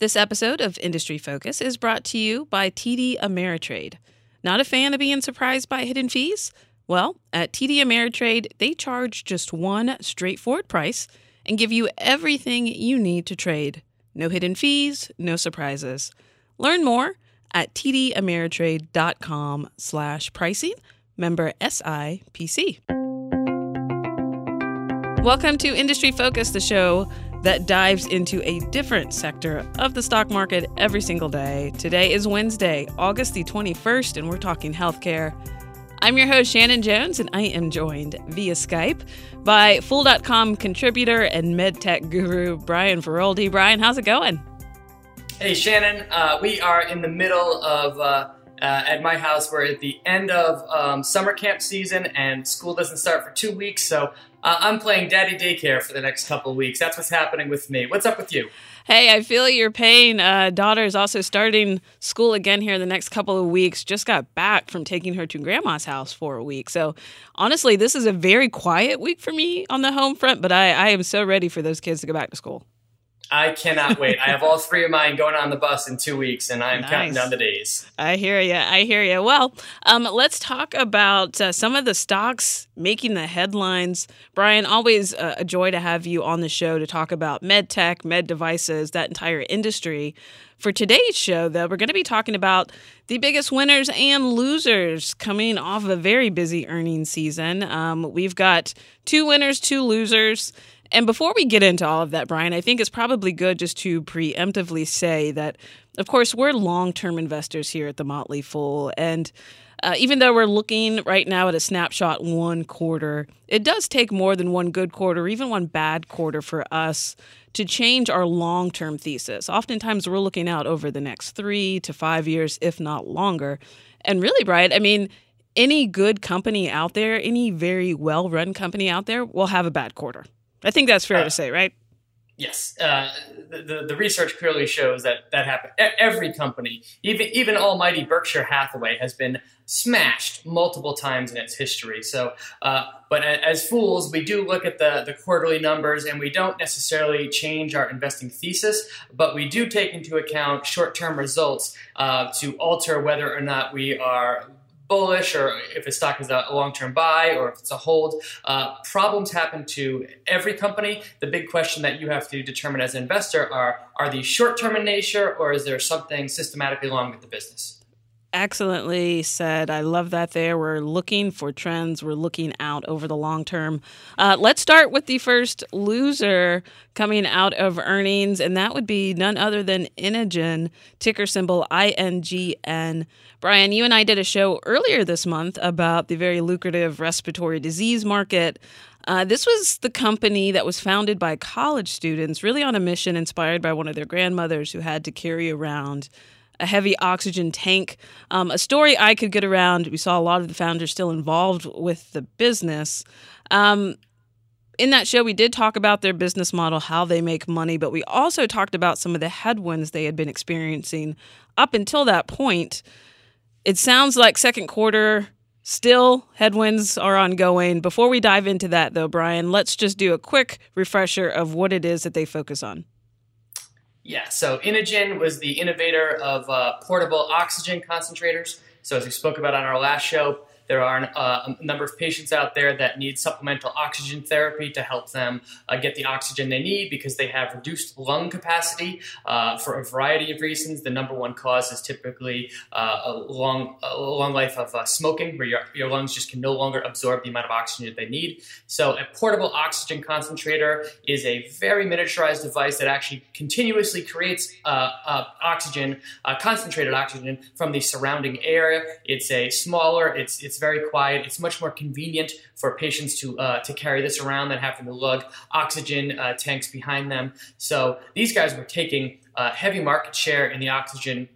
This episode of Industry Focus is brought to you by TD Ameritrade. Not a fan of being surprised by hidden fees? Well, at TD Ameritrade, they charge just one straightforward price and give you everything you need to trade. No hidden fees, no surprises. Learn more at tdameritrade.com slash pricing, member SIPC. Welcome to Industry Focus, the show that dives into a different sector of the stock market every single day. Today is Wednesday, August the 21st, and we're talking healthcare. I'm your host, Shannon Jones, and I am joined via Skype by Fool.com contributor and medtech guru, Brian Feroldi. Brian, how's it going? Hey, Shannon. Uh, we are in the middle of, uh, uh, at my house, we're at the end of um, summer camp season, and school doesn't start for two weeks, so uh, I'm playing daddy daycare for the next couple of weeks. That's what's happening with me. What's up with you? Hey, I feel your pain. Uh, daughter is also starting school again here in the next couple of weeks. Just got back from taking her to grandma's house for a week. So, honestly, this is a very quiet week for me on the home front, but I, I am so ready for those kids to go back to school. I cannot wait. I have all three of mine going on the bus in two weeks, and I'm nice. counting down the days. I hear you. I hear you. Well, um, let's talk about uh, some of the stocks making the headlines. Brian, always uh, a joy to have you on the show to talk about med tech, med devices, that entire industry. For today's show, though, we're going to be talking about the biggest winners and losers coming off a very busy earnings season. Um, we've got two winners, two losers. And before we get into all of that, Brian, I think it's probably good just to preemptively say that, of course, we're long term investors here at the Motley Fool. And uh, even though we're looking right now at a snapshot one quarter, it does take more than one good quarter, even one bad quarter for us to change our long term thesis. Oftentimes, we're looking out over the next three to five years, if not longer. And really, Brian, I mean, any good company out there, any very well run company out there will have a bad quarter. I think that's fair uh, to say, right? Yes, uh, the, the research clearly shows that that happened. Every company, even even almighty Berkshire Hathaway, has been smashed multiple times in its history. So, uh, but as fools, we do look at the the quarterly numbers, and we don't necessarily change our investing thesis, but we do take into account short term results uh, to alter whether or not we are bullish or if a stock is a long-term buy or if it's a hold. Uh, problems happen to every company. The big question that you have to determine as an investor are, are these short-term in nature or is there something systematically wrong with the business? Excellently said. I love that there. We're looking for trends, we're looking out over the long term. Uh, let's start with the first loser coming out of earnings, and that would be none other than Inogen, ticker symbol INGN. Brian, you and I did a show earlier this month about the very lucrative respiratory disease market. Uh, this was the company that was founded by college students, really on a mission inspired by one of their grandmothers who had to carry around a heavy oxygen tank. Um, a story I could get around. We saw a lot of the founders still involved with the business. Um, in that show, we did talk about their business model, how they make money, but we also talked about some of the headwinds they had been experiencing up until that point. It sounds like second quarter still headwinds are ongoing. Before we dive into that, though, Brian, let's just do a quick refresher of what it is that they focus on. Yeah, so Inogen was the innovator of uh, portable oxygen concentrators. So, as we spoke about on our last show, there are uh, a number of patients out there that need supplemental oxygen therapy to help them uh, get the oxygen they need because they have reduced lung capacity uh, for a variety of reasons. The number one cause is typically uh, a long, a long life of uh, smoking, where your, your lungs just can no longer absorb the amount of oxygen that they need. So, a portable oxygen concentrator is a very miniaturized device that actually continuously creates uh, oxygen, concentrated oxygen from the surrounding air. It's a smaller, it's, it's it's very quiet. It's much more convenient for patients to uh, to carry this around than having to lug oxygen uh, tanks behind them. So these guys were taking uh, heavy market share in the oxygen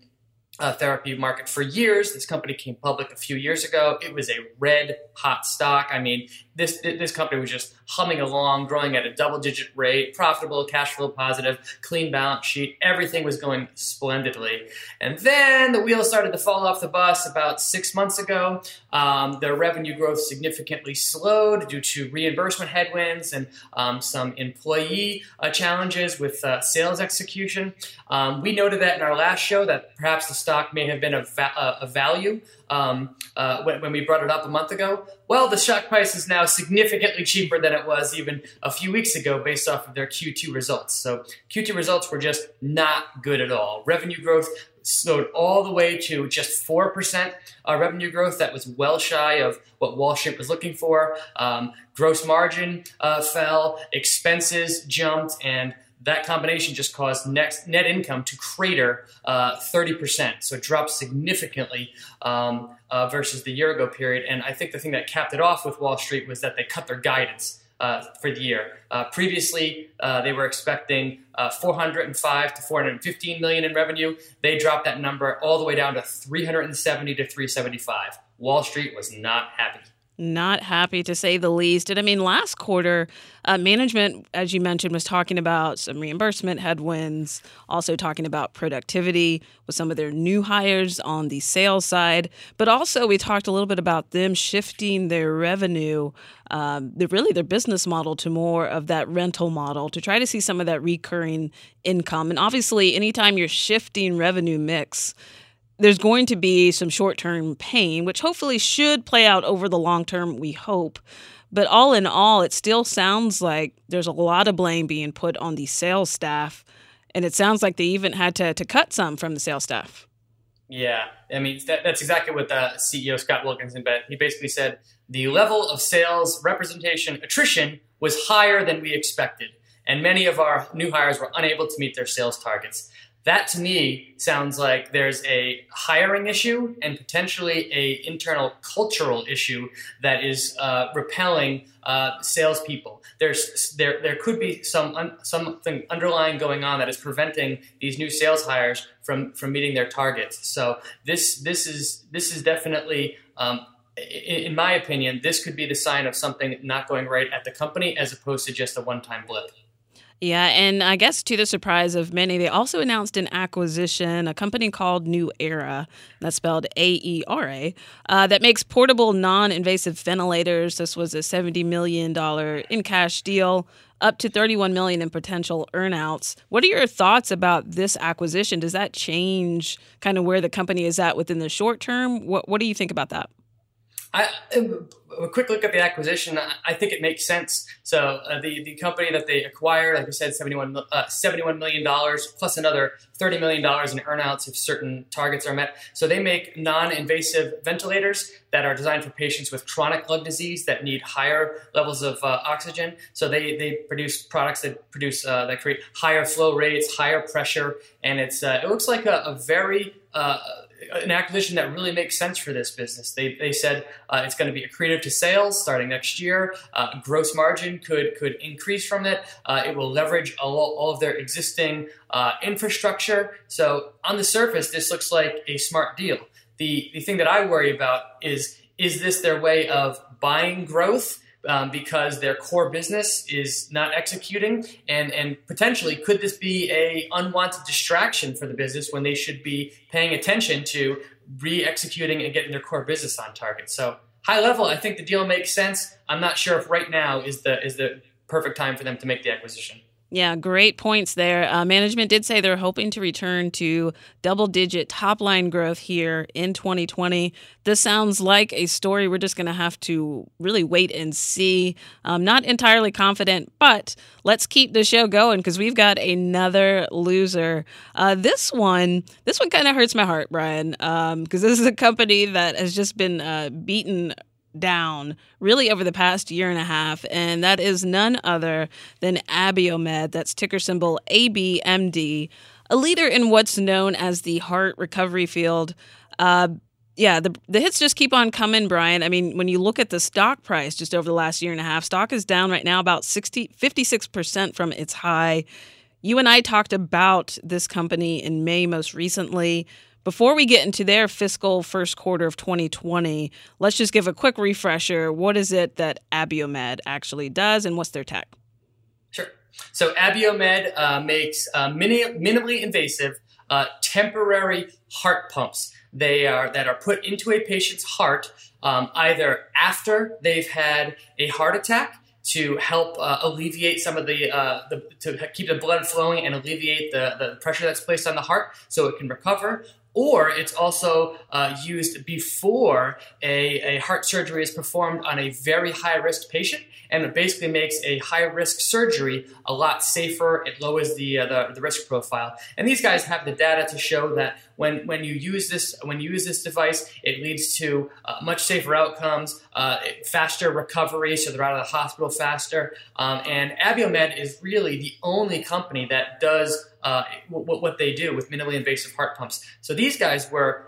uh, therapy market for years. This company came public a few years ago. It was a red hot stock. I mean, this this company was just humming along, growing at a double digit rate, profitable, cash flow positive, clean balance sheet. Everything was going splendidly. And then the wheels started to fall off the bus about six months ago. Um, their revenue growth significantly slowed due to reimbursement headwinds and um, some employee uh, challenges with uh, sales execution. Um, we noted that in our last show that perhaps the stock may have been a, va- uh, a value um, uh, when, when, we brought it up a month ago. Well, the stock price is now significantly cheaper than it was even a few weeks ago based off of their Q2 results. So Q2 results were just not good at all. Revenue growth slowed all the way to just 4% uh, revenue growth. That was well shy of what Wall Street was looking for. Um, gross margin uh, fell, expenses jumped, and that combination just caused net, net income to crater uh, 30%. So it dropped significantly um, uh, versus the year ago period. And I think the thing that capped it off with Wall Street was that they cut their guidance. Uh, for the year. Uh, previously, uh, they were expecting uh, 405 to 415 million in revenue. They dropped that number all the way down to 370 to 375. Wall Street was not happy not happy to say the least. And I mean, last quarter, uh, management, as you mentioned, was talking about some reimbursement headwinds, also talking about productivity with some of their new hires on the sales side. But also, we talked a little bit about them shifting their revenue, um, the, really their business model to more of that rental model to try to see some of that recurring income. And obviously, anytime you're shifting revenue mix, there's going to be some short term pain, which hopefully should play out over the long term, we hope. But all in all, it still sounds like there's a lot of blame being put on the sales staff. And it sounds like they even had to, to cut some from the sales staff. Yeah, I mean, that, that's exactly what the CEO, Scott Wilkinson, bet. He basically said the level of sales representation attrition was higher than we expected. And many of our new hires were unable to meet their sales targets. That to me sounds like there's a hiring issue and potentially a internal cultural issue that is uh, repelling uh, salespeople. There's there there could be some un, something underlying going on that is preventing these new sales hires from from meeting their targets. So this this is this is definitely. Um, in my opinion, this could be the sign of something not going right at the company as opposed to just a one time blip. Yeah, and I guess to the surprise of many, they also announced an acquisition, a company called New Aera, that's spelled A E R A, uh, that makes portable non invasive ventilators. This was a $70 million in cash deal, up to 31 million in potential earnouts. What are your thoughts about this acquisition? Does that change kind of where the company is at within the short term? What, what do you think about that? I, a quick look at the acquisition, I think it makes sense. So uh, the the company that they acquired, like I said, 71, uh, $71 million plus another $30 million in earnouts if certain targets are met. So they make non-invasive ventilators that are designed for patients with chronic lung disease that need higher levels of uh, oxygen. So they, they produce products that produce uh, that create higher flow rates, higher pressure, and it's uh, it looks like a, a very uh, an acquisition that really makes sense for this business. They, they said uh, it's going to be accretive to sales starting next year. Uh, gross margin could could increase from it. Uh, it will leverage all, all of their existing uh, infrastructure. So on the surface, this looks like a smart deal. The the thing that I worry about is is this their way of buying growth? Um, because their core business is not executing and and potentially could this be a unwanted distraction for the business when they should be paying attention to re-executing and getting their core business on target? So high level i think the deal makes sense. I'm not sure if right now is the is the perfect time for them to make the acquisition yeah, great points there. Uh, management did say they're hoping to return to double digit top line growth here in 2020. This sounds like a story we're just going to have to really wait and see. I'm not entirely confident, but let's keep the show going because we've got another loser. Uh, this one, this one kind of hurts my heart, Brian, because um, this is a company that has just been uh, beaten down really over the past year and a half, and that is none other than Abiomed. That's ticker symbol ABMD, a leader in what's known as the heart recovery field. Uh, yeah, the the hits just keep on coming, Brian. I mean, when you look at the stock price just over the last year and a half, stock is down right now about 60 56% from its high. You and I talked about this company in May most recently Before we get into their fiscal first quarter of 2020, let's just give a quick refresher. What is it that Abiomed actually does and what's their tech? Sure. So Abiomed uh, makes uh, mini- minimally invasive uh, temporary heart pumps. They are that are put into a patient's heart um, either after they've had a heart attack to help uh, alleviate some of the, uh, the, to keep the blood flowing and alleviate the, the pressure that's placed on the heart so it can recover or it's also uh, used before a, a, heart surgery is performed on a very high risk patient and it basically makes a high risk surgery a lot safer. It lowers the, uh, the, the risk profile. And these guys have the data to show that when, when you use this when you use this device it leads to uh, much safer outcomes uh, faster recovery so they're out of the hospital faster um, and abiomed is really the only company that does uh, what, what they do with minimally invasive heart pumps. So these guys were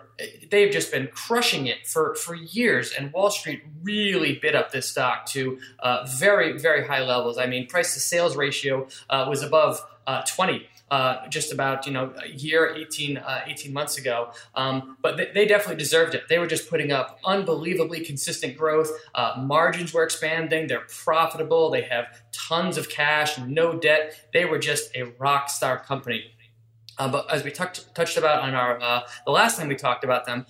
they've just been crushing it for, for years, and Wall Street really bid up this stock to uh, very, very high levels. I mean, price to sales ratio uh, was above uh, 20 uh, just about you know a year 18, uh, 18 months ago. Um, but they, they, definitely deserved it. They were just putting up unbelievably consistent growth. Uh, margins were expanding. They're profitable. They have tons of cash no debt. They were just a rock star company. Uh, but as we talked, touched about on our uh, the last time we talked about them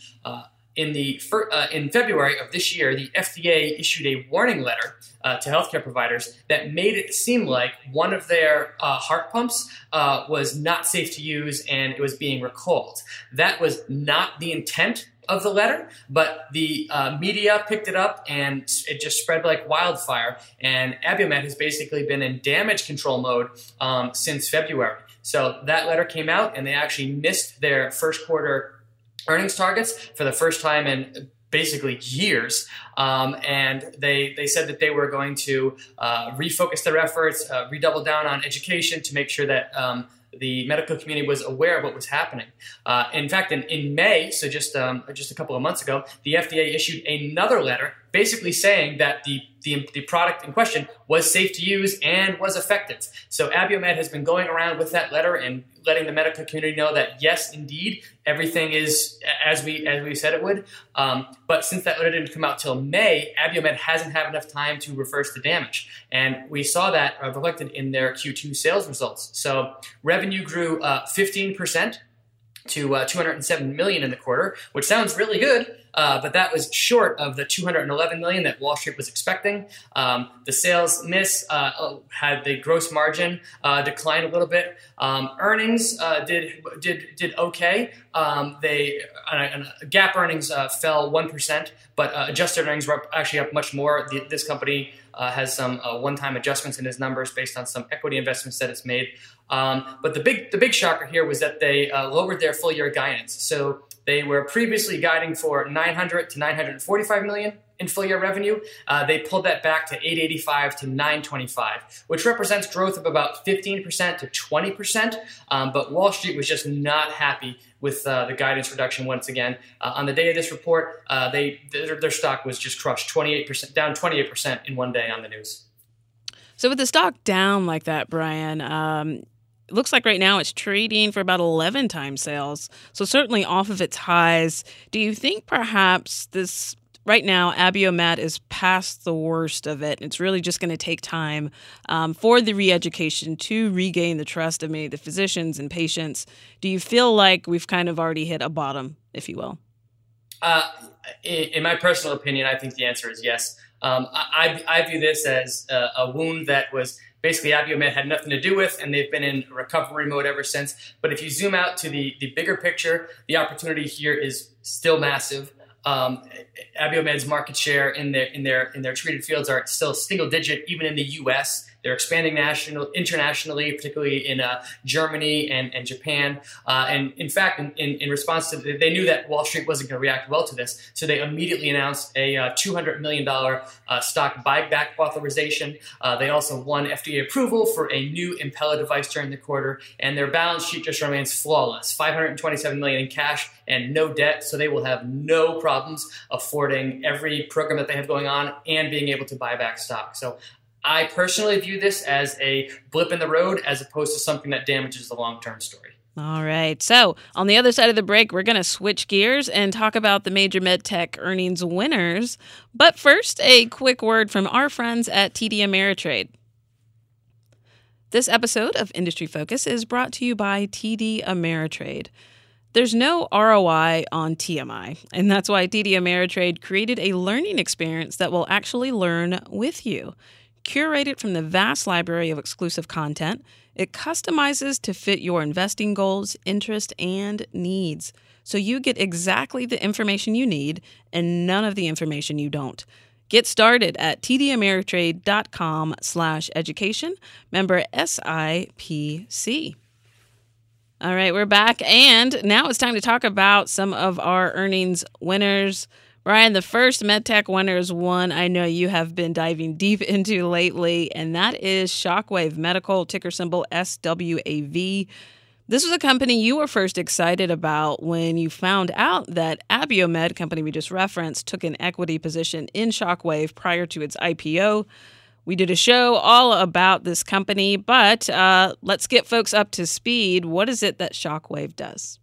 in the fir- uh, in February of this year, the FDA issued a warning letter uh, to healthcare providers that made it seem like one of their uh, heart pumps uh, was not safe to use and it was being recalled. That was not the intent of the letter, but the uh, media picked it up and it just spread like wildfire. And Abiomed has basically been in damage control mode um, since February. So that letter came out and they actually missed their first quarter earnings targets for the first time in basically years. Um, and they, they said that they were going to uh, refocus their efforts, uh, redouble down on education to make sure that um, the medical community was aware of what was happening. Uh, in fact, in, in May, so just um, just a couple of months ago, the FDA issued another letter basically saying that the, the, the product in question was safe to use and was effective. So Abiomed has been going around with that letter and letting the medical community know that yes, indeed, everything is as we as we said it would. Um, but since that letter didn't come out till May, Abiomed hasn't had enough time to reverse the damage, and we saw that reflected in their Q2 sales results. So revenue grew uh, 15% to uh, 207 million in the quarter, which sounds really good. Uh, but that was short of the 211 million that Wall Street was expecting. Um, the sales miss uh, had the gross margin uh, decline a little bit. Um, earnings uh, did did did okay. Um, they earnings uh, fell one percent, but adjusted earnings were up, actually up much more. The, this company has some one-time adjustments in its numbers based on some equity investments that it's made. Um, but the big the big shocker here was that they lowered their full year guidance. So they were previously guiding for 900 to 945 million in full year revenue. Uh, they pulled that back to 885 to 925, which represents growth of about 15% to 20%. Um, but Wall Street was just not happy with uh, the guidance reduction once again. Uh, on the day of this report, uh, they their, their, stock was just crushed 28%, down 28% in one day on the news. So with the stock down like that, Brian, um, it looks like right now it's trading for about 11 times sales. So certainly off of its highs. Do you think perhaps this right now Abiomed is past the worst of it? It's really just going to take time um, for the re-education to regain the trust of many of the physicians and patients. Do you feel like we've kind of already hit a bottom, if you will? Uh, in, my personal opinion, I think the answer is yes. Um, I, I, view this as a, a wound that was basically Abiomed had nothing to do with, and they've been in recovery mode ever since. But if you zoom out to the, the bigger picture, the opportunity here is still massive. Um, Abiomed's market share in their in their in their treated fields are still single digit, even in the U.S. They're expanding national, internationally, particularly in uh, Germany and, and Japan. Uh, and in fact, in, in, in, response to they knew that Wall Street wasn't going to react well to this, so they immediately announced a uh, $200 million uh, stock buyback authorization. Uh, they also won FDA approval for a new Impella device during the quarter, and their balance sheet just remains flawless: 527 million in cash and no debt. So they will have no problems affording every program that they have going on and being able to buy back stock. So I personally view this as a blip in the road as opposed to something that damages the long term story. All right. So, on the other side of the break, we're going to switch gears and talk about the major medtech earnings winners. But first, a quick word from our friends at TD Ameritrade. This episode of Industry Focus is brought to you by TD Ameritrade. There's no ROI on TMI, and that's why TD Ameritrade created a learning experience that will actually learn with you. Curated from the vast library of exclusive content, it customizes to fit your investing goals, interests, and needs. So you get exactly the information you need and none of the information you don't. Get started at tdameritrade.com slash education, member SIPC. All right, we're back, and now it's time to talk about some of our earnings winners. Brian, the first MedTech winner is one I know you have been diving deep into lately, and that is Shockwave Medical, ticker symbol SWAV. This was a company you were first excited about when you found out that Abiomed, company we just referenced, took an equity position in Shockwave prior to its IPO. We did a show all about this company, but uh, let's get folks up to speed. What is it that Shockwave does?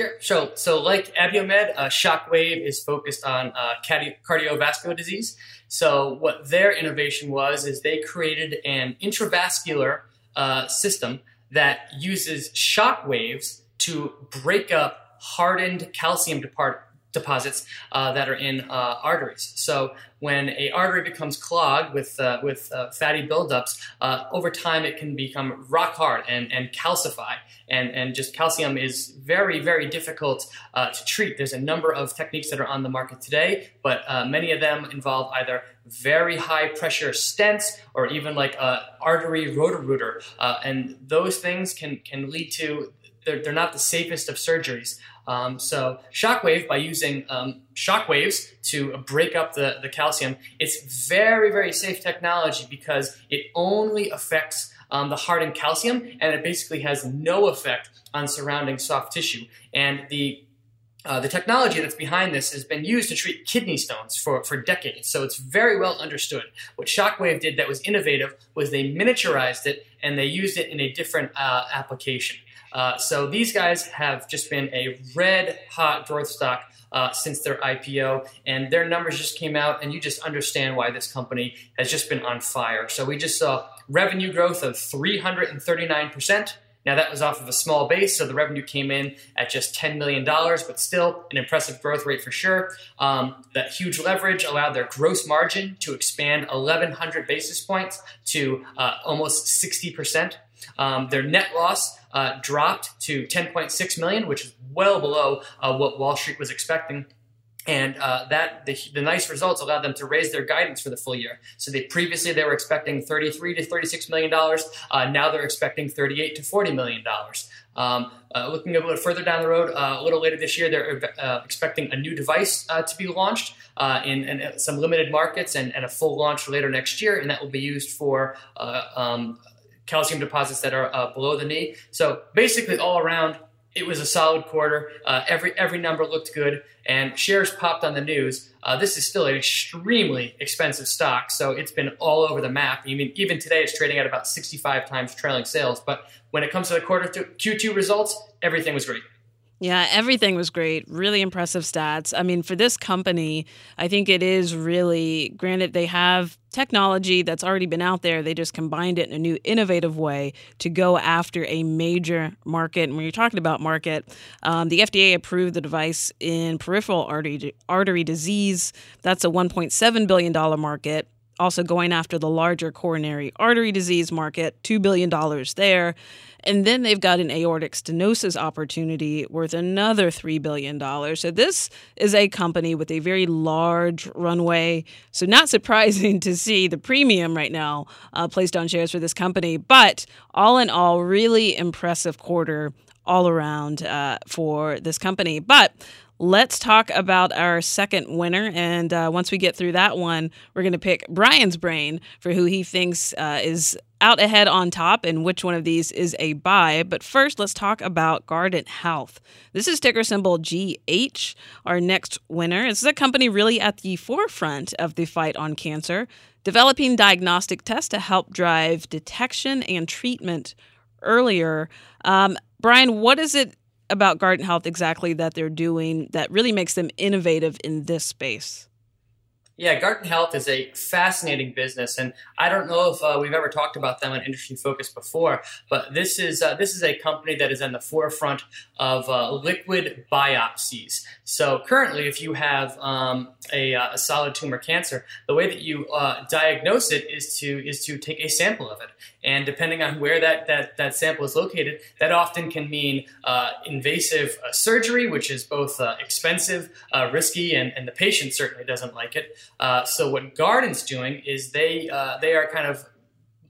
Sure. So, so like Abiomed, uh, Shockwave is focused on uh, cardiovascular disease. So, what their innovation was is they created an intravascular uh, system that uses shock waves to break up hardened calcium depart- deposits uh, that are in uh, arteries. So when a artery becomes clogged with uh, with uh, fatty buildups, uh, over time it can become rock hard and, and calcify. And, and just calcium is very, very difficult uh, to treat. There's a number of techniques that are on the market today, but many of them involve either very high pressure stents or even like a artery roto-rooter. and those things can, can lead to they're, they're not the safest of surgeries. Um, so shockwave, by using um, shock waves to break up the, the calcium, it's very, very safe technology because it only affects um, the hardened calcium and it basically has no effect on surrounding soft tissue. And the uh, the technology that's behind this has been used to treat kidney stones for, for decades, so it's very well understood. What Shockwave did that was innovative was they miniaturized it and they used it in a different uh, application. Uh, so these guys have just been a red hot growth stock uh, since their IPO, and their numbers just came out, and you just understand why this company has just been on fire. So we just saw revenue growth of 339%. Now that was off of a small base, so the revenue came in at just $10 million, but still an impressive growth rate for sure. Um, that huge leverage allowed their gross margin to expand 1,100 basis points to uh, almost 60%. Um, their net loss uh, dropped to 10.6 million, which is well below uh, what Wall Street was expecting. And uh, that the, the, nice results allowed them to raise their guidance for the full year. So they previously they were expecting 33 to 36 million dollars. Uh, now they're expecting 38 to 40 million dollars. Um, uh, looking a little further down the road, uh, a little later this year, they're uh, expecting a new device uh, to be launched uh, in, in, some limited markets and, and, a full launch later next year, and that will be used for um, calcium deposits that are uh, below the knee. So basically, all around, it was a solid quarter. Uh, every every number looked good, and shares popped on the news. Uh, this is still an extremely expensive stock, so it's been all over the map. Even even today, it's trading at about 65 times trailing sales. But when it comes to the quarter to Q2 results, everything was great. Yeah, everything was great. Really impressive stats. I mean, for this company, I think it is really granted they have technology that's already been out there. They just combined it in a new innovative way to go after a major market. And when you're talking about market, um, the FDA approved the device in peripheral artery, artery disease. That's a $1.7 billion market also going after the larger coronary artery disease market, $2 billion there. And then they've got an aortic stenosis opportunity worth another $3 billion. So this is a company with a very large runway. So, not surprising to see the premium right now uh, placed on shares for this company. But all in all, really impressive quarter all around uh, for this company. But let's talk about our second winner. And uh, once we get through that one, we're going to pick Brian's brain for who he thinks uh, is out ahead on top and which one of these is a buy. But first, let's talk about Guardant Health. This is ticker symbol GH, our next winner. This is a company really at the forefront of the fight on cancer, developing diagnostic tests to help drive detection and treatment earlier. Um, Brian, what is it about Guardant Health exactly that they're doing that really makes them innovative in this space? Yeah, Guardant Health is a fascinating business, and I don't know if uh, we've ever talked about them on Industry Focus before, but this is uh, this is a company that is in the forefront of uh, liquid biopsies. So currently, if you have um, a, uh, a, solid tumor cancer, the way that you uh, diagnose it is to is to take a sample of it, and depending on where that that, that sample is located, that often can mean uh, invasive surgery, which is both expensive, risky, and, and the patient certainly doesn't like it. Uh, so what Guardant's doing is they uh, they are kind of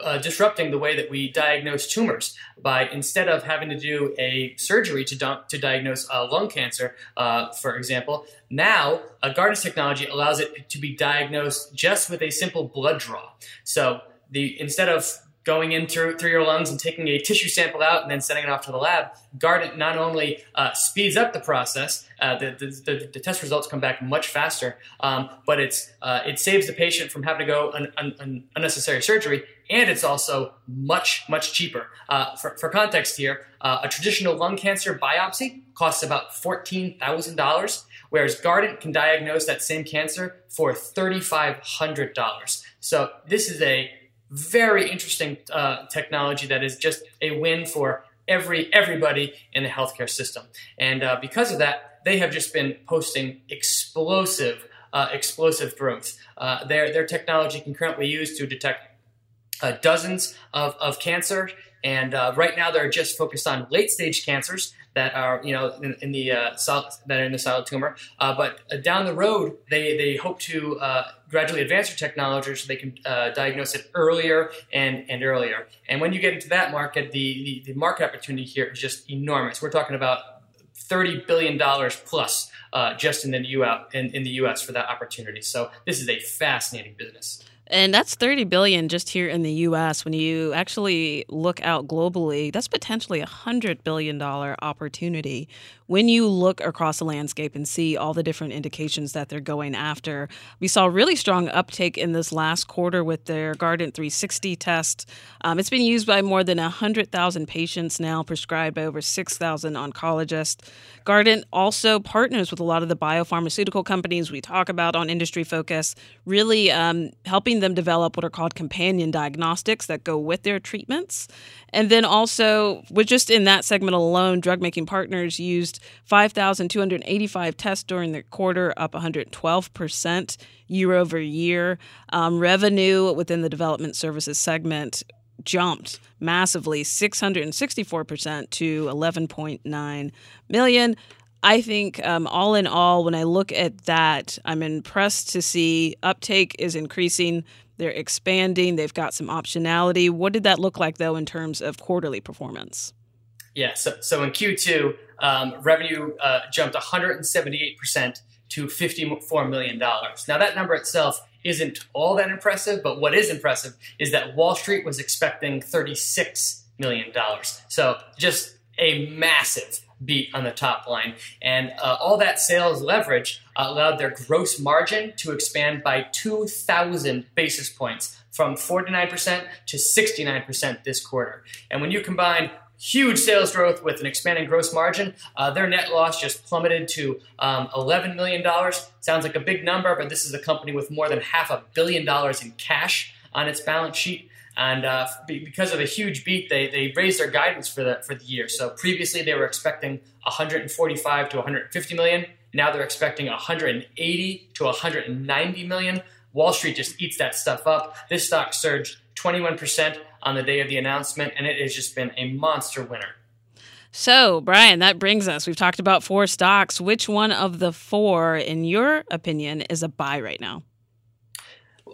uh, disrupting the way that we diagnose tumors by instead of having to do a surgery to, to diagnose uh, lung cancer, uh, for example, now uh, Guardant's technology allows it to be diagnosed just with a simple blood draw. So the instead of going in through, through your lungs and taking a tissue sample out and then sending it off to the lab, Guardant not only uh, speeds up the process, uh, the, the, the, test results come back much faster, um, but it's, uh, it saves the patient from having to go an, un, un, unnecessary surgery, and it's also much, much cheaper. Uh, for, for, context here, uh, a traditional lung cancer biopsy costs about $14,000, whereas Guardant can diagnose that same cancer for $3,500. So this is a very interesting uh, technology that is just a win for every everybody in the healthcare system. And uh, because of that, they have just been posting explosive, uh, explosive growth. Uh, their their technology can currently used to detect uh, dozens of, of cancer. And uh, right now, they're just focused on late stage cancers that are you know in, in the solid, that are in the solid tumor. But down the road, they they hope to gradually advance their technology so they can uh, diagnose it earlier and and earlier. And when you get into that market, the, the, the market opportunity here is just enormous. We're talking about thirty billion dollars plus uh, just in the U.S. In, in the U.S. for that opportunity. So this is a fascinating business. And that's 30 billion just here in the US. When you actually look out globally, that's potentially a 100 billion dollar opportunity when you look across the landscape and see all the different indications that they're going after. We saw really strong uptake in this last quarter with their Guardant 360 test. Um, it's been used by more than 100,000 patients now, prescribed by over 6,000 oncologists. Guardant also partners with a lot of the biopharmaceutical companies we talk about on Industry Focus, really um, helping them develop what are called companion diagnostics that go with their treatments. And then also, with just in that segment alone, drug making partners used 5,285 tests during the quarter, up 112% year over year. Um, revenue within the development services segment jumped massively 664% to 11.9 million I think um, all in all, when I look at that, I'm impressed to see uptake is increasing. They're expanding. They've got some optionality. What did that look like, though, in terms of quarterly performance? Yeah, so, so in Q2, um, revenue uh, jumped 178% to $54 million. Now, that number itself isn't all that impressive, but what is impressive is that Wall Street was expecting $36 million. So just a massive beat on the top line. And uh, all that sales leverage uh, allowed their gross margin to expand by 2,000 basis points from 49% to 69% this quarter. And when you combine huge sales growth with an expanding gross margin, uh, their net loss just plummeted to um, $11 million. Sounds like a big number, but this is a company with more than half a billion dollars in cash on its balance sheet. And uh, because of the huge beat, they, they raised their guidance for the for the year. So previously they were expecting 145 to 150 million. Now they're expecting 180 to 190 million. Wall Street just eats that stuff up. This stock surged 21% on the day of the announcement, and it has just been a monster winner. So, Brian, that brings us. We've talked about four stocks. Which one of the four, in your opinion, is a buy right now?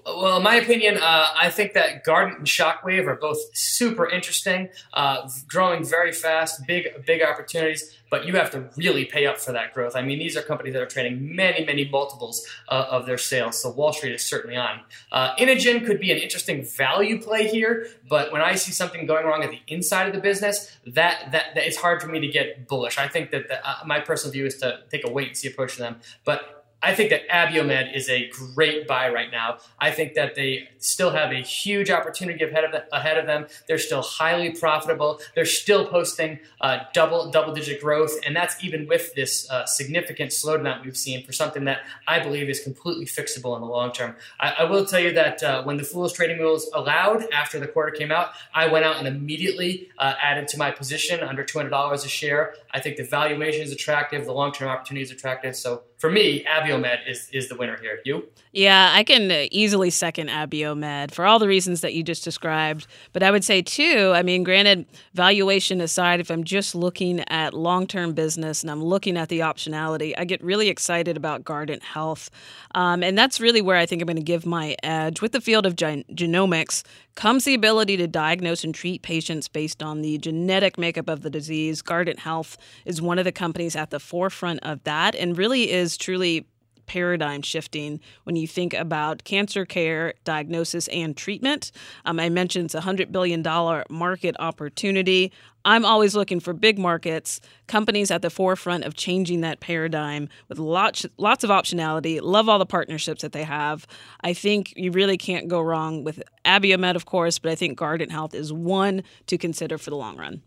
Well, in my opinion, uh, I think that Guardant and Shockwave are both super interesting, uh, growing very fast, big big opportunities. But you have to really pay up for that growth. I mean, these are companies that are trading many, many multiples uh, of their sales. So Wall Street is certainly on. Uh, Inogen could be an interesting value play here, but when I see something going wrong at the inside of the business, that that, that it's hard for me to get bullish. I think that the, uh, my personal view is to take a wait and see approach to them. But I think that Abiomed is a great buy right now. I think that they still have a huge opportunity ahead of them. Ahead of them. They're still highly profitable. They're still posting uh, double double digit growth, and that's even with this uh, significant slowdown we've seen for something that I believe is completely fixable in the long term. I, I will tell you that uh, when the Fool's trading rules allowed after the quarter came out, I went out and immediately uh, added to my position under two hundred dollars a share. I think the valuation is attractive, the long term opportunity is attractive. So for me, Abiomed is is the winner here. You? Yeah, I can easily second Abiomed for all the reasons that you just described. But I would say too, I mean, granted, valuation aside, if I'm just looking at long term business and I'm looking at the optionality, I get really excited about Guardant Health, um, and that's really where I think I'm going to give my edge with the field of gen- genomics. Comes the ability to diagnose and treat patients based on the genetic makeup of the disease. Guardant Health is one of the companies at the forefront of that and really is truly paradigm shifting when you think about cancer care, diagnosis, and treatment. Um, I mentioned it's a $100 billion market opportunity. I'm always looking for big markets, companies at the forefront of changing that paradigm with lots lots of optionality. Love all the partnerships that they have. I think you really can't go wrong with Abiomed, of course, but I think Guardant Health is one to consider for the long run.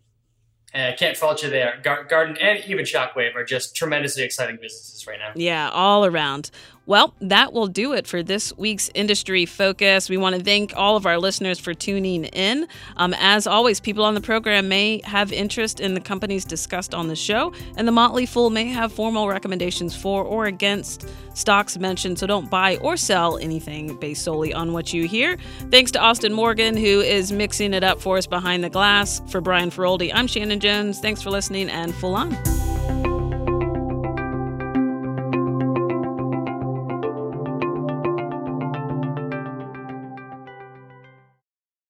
I uh, can't fault you there. Guardant and even Shockwave are just tremendously exciting businesses right now. Yeah, all around. Well, that will do it for this week's industry focus. We want to thank all of our listeners for tuning in. Um, as always, people on the program may have interest in the companies discussed on the show, and the Motley Fool may have formal recommendations for or against stocks mentioned. So don't buy or sell anything based solely on what you hear. Thanks to Austin Morgan, who is mixing it up for us behind the glass. For Brian Feroldi, I'm Shannon Jones. Thanks for listening and full on.